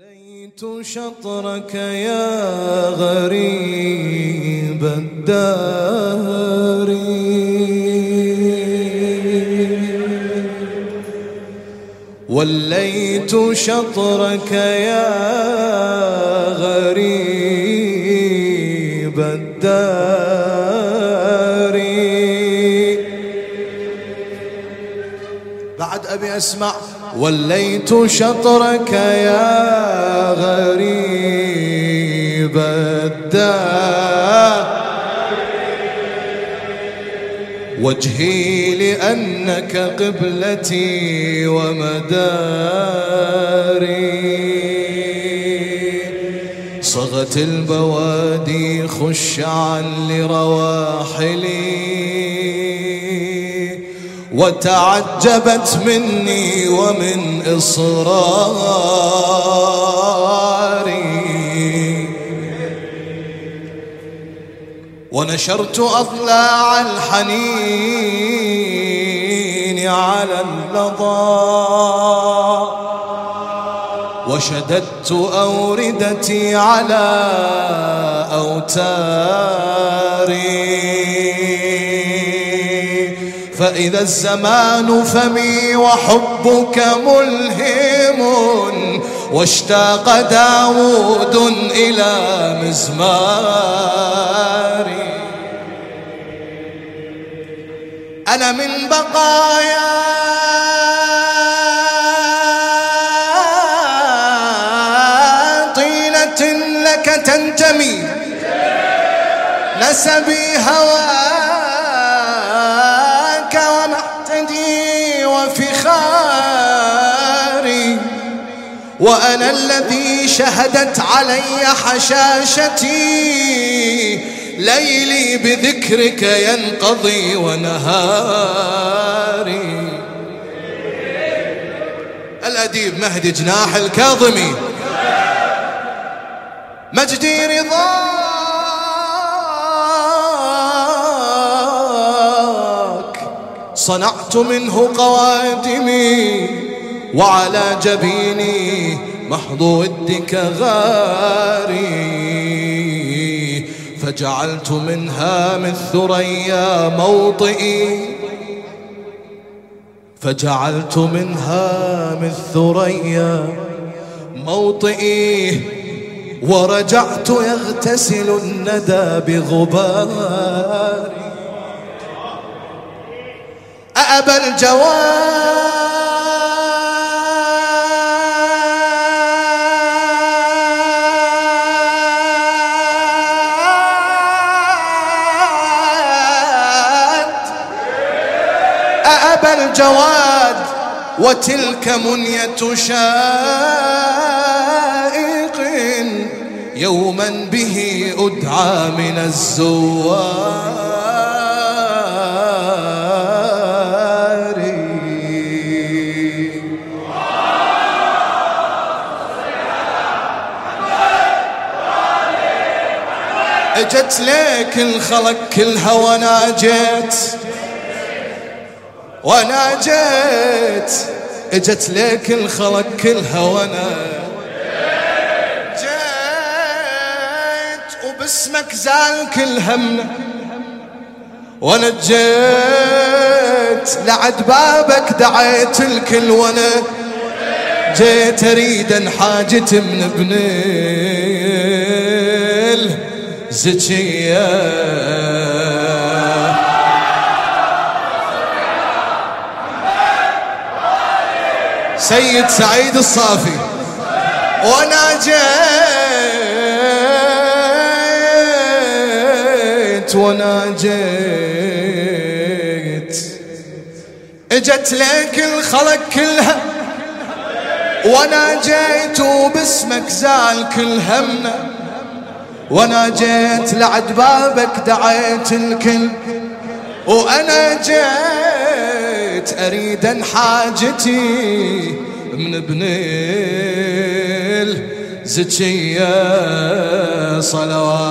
وليت شطرك يا غريب الدار وليت شطرك يا غريب الدار بعد أبي أسمع. وليت شطرك يا غريب الدار. وجهي لأنك قبلتي ومداري. صغت البوادي خشعا لرواحلي. وتعجبت مني ومن إصراري. ونشرت أضلاع الحنين على اللظى. وشددت أوردتي على أوتاري. فإذا الزمان فمي وحبك ملهم واشتاق داود إلى مزماري. أنا من بقايا طينة لك تنتمي نسبي هواك وأنا الذي شهدت علي حشاشتي. ليلي بذكرك ينقضي ونهاري. الأديب مهدي جناح الكاظمي. مجدي رضاك صنعت منه قوادمي وعلى جبيني محض ودك غاري. فجعلت من هام الثريا موطئي. فجعلت من هام الثريا موطئي. ورجعت يغتسل الندى بغباري. أأبى الجواد أأبى الجواد وتلك منية شائق يوما به أدعى من الزوار. أجت ليك الخلق كلها وأنا وأنا جيت اجت ليك الخلق كلها وأنا. جيت وباسمك زال كل همنا. وأنا جيت لعد بابك دعيت الكل وأنا. جيت اريد حاجة من ابن الزكيه سيد سعيد الصافي. وأنا جيت وأنا جيت. إجت لك الخلق كلها وأنا جيت وباسمك زال كل همنا. وأنا جيت لعد بابك دعيت الكل وأنا جيت أريد حاجتي من ابن الزكيه صلوات